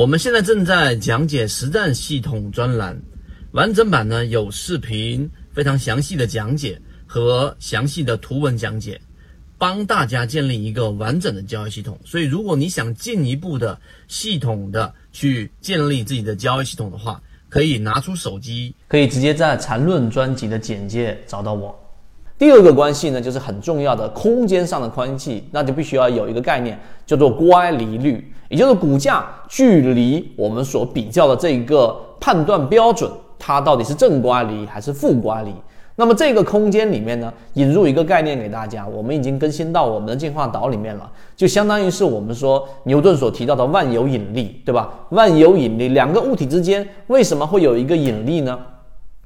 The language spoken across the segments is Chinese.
我们现在正在讲解实战系统专栏，完整版呢有视频，非常详细的讲解和详细的图文讲解，帮大家建立一个完整的交易系统。所以，如果你想进一步的系统的去建立自己的交易系统的话，可以拿出手机，可以直接在缠论专辑的简介找到我。第二个关系呢，就是很重要的空间上的关系，那就必须要有一个概念，叫做乖离率，也就是股价距离我们所比较的这个判断标准，它到底是正乖离还是负乖离。那么这个空间里面呢，引入一个概念给大家，我们已经更新到我们的进化岛里面了，就相当于是我们说牛顿所提到的万有引力，对吧？万有引力，两个物体之间为什么会有一个引力呢？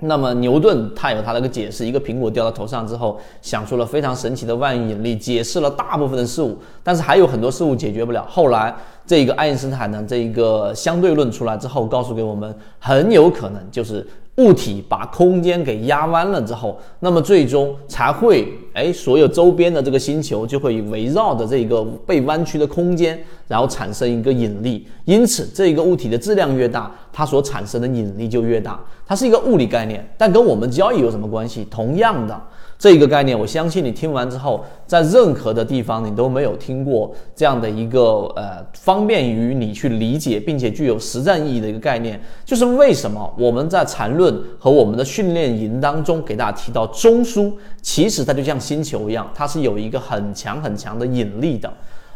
那么牛顿他有他的一个解释，一个苹果掉到头上之后，想出了非常神奇的万有引力，解释了大部分的事物，但是还有很多事物解决不了。后来这个爱因斯坦呢，这一个相对论出来之后，告诉给我们，很有可能就是。物体把空间给压弯了之后，那么最终才会，哎，所有周边的这个星球就会围绕着这个被弯曲的空间，然后产生一个引力。因此，这一个物体的质量越大，它所产生的引力就越大。它是一个物理概念，但跟我们交易有什么关系？同样的。这个概念，我相信你听完之后，在任何的地方你都没有听过这样的一个呃，方方便于你去理解并且具有实战意义的一个概念，就是为什么我们在缠论和我们的训练营当中给大家提到中枢，其实它就像星球一样，它是有一个很强很强的引力的，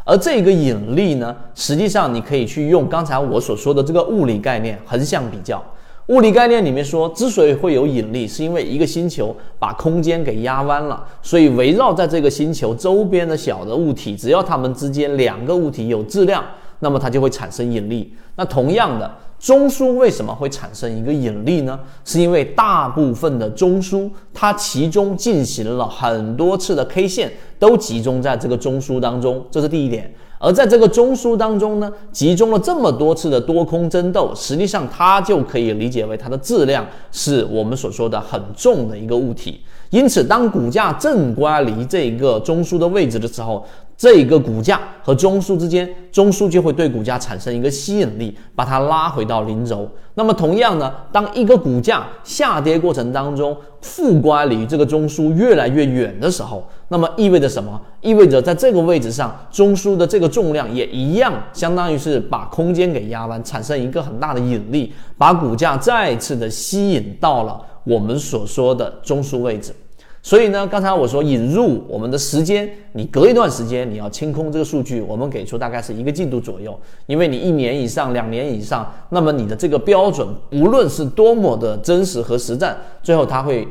而这个引力呢，实际上你可以去用刚才我所说的这个物理概念横向比较。物理概念里面说，之所以会有引力，是因为一个星球把空间给压弯了，所以围绕在这个星球周边的小的物体，只要它们之间两个物体有质量，那么它就会产生引力。那同样的，中枢为什么会产生一个引力呢？是因为大部分的中枢，它其中进行了很多次的 K 线，都集中在这个中枢当中，这是第一点。而在这个中枢当中呢，集中了这么多次的多空争斗，实际上它就可以理解为它的质量是我们所说的很重的一个物体。因此，当股价正乖离这个中枢的位置的时候，这一个股价和中枢之间，中枢就会对股价产生一个吸引力，把它拉回到零轴。那么同样呢，当一个股价下跌过程当中，负乖离这个中枢越来越远的时候，那么意味着什么？意味着在这个位置上，中枢的这个重量也一样，相当于是把空间给压弯，产生一个很大的引力，把股价再次的吸引到了我们所说的中枢位置。所以呢，刚才我说引入我们的时间，你隔一段时间你要清空这个数据，我们给出大概是一个季度左右，因为你一年以上、两年以上，那么你的这个标准无论是多么的真实和实战，最后它会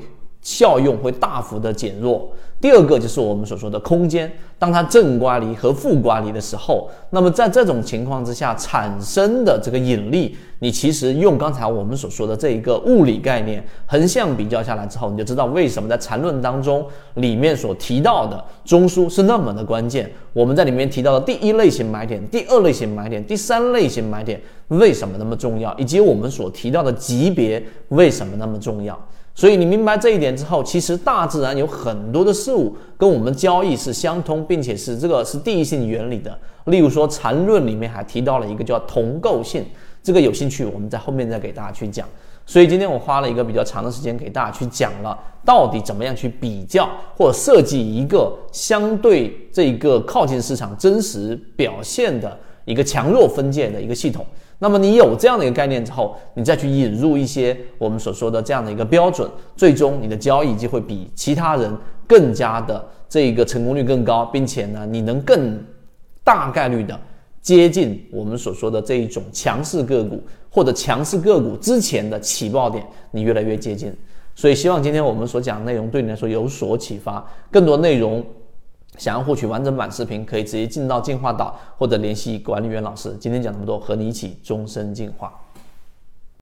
效用会大幅的减弱。第二个就是我们所说的空间，当它正刮离和负刮离的时候，那么在这种情况之下产生的这个引力，你其实用刚才我们所说的这一个物理概念横向比较下来之后，你就知道为什么在缠论当中里面所提到的中枢是那么的关键。我们在里面提到的第一类型买点、第二类型买点、第三类型买点为什么那么重要，以及我们所提到的级别为什么那么重要。所以你明白这一点之后，其实大自然有很多的事物跟我们交易是相通，并且是这个是第一性原理的。例如说缠论里面还提到了一个叫同构性，这个有兴趣我们在后面再给大家去讲。所以今天我花了一个比较长的时间给大家去讲了，到底怎么样去比较或设计一个相对这个靠近市场真实表现的一个强弱分界的一个系统。那么你有这样的一个概念之后，你再去引入一些我们所说的这样的一个标准，最终你的交易就会比其他人更加的这个成功率更高，并且呢，你能更大概率的接近我们所说的这一种强势个股或者强势个股之前的起爆点，你越来越接近。所以希望今天我们所讲的内容对你来说有所启发，更多内容。想要获取完整版视频，可以直接进到进化岛，或者联系管理员老师。今天讲这么多，和你一起终身进化。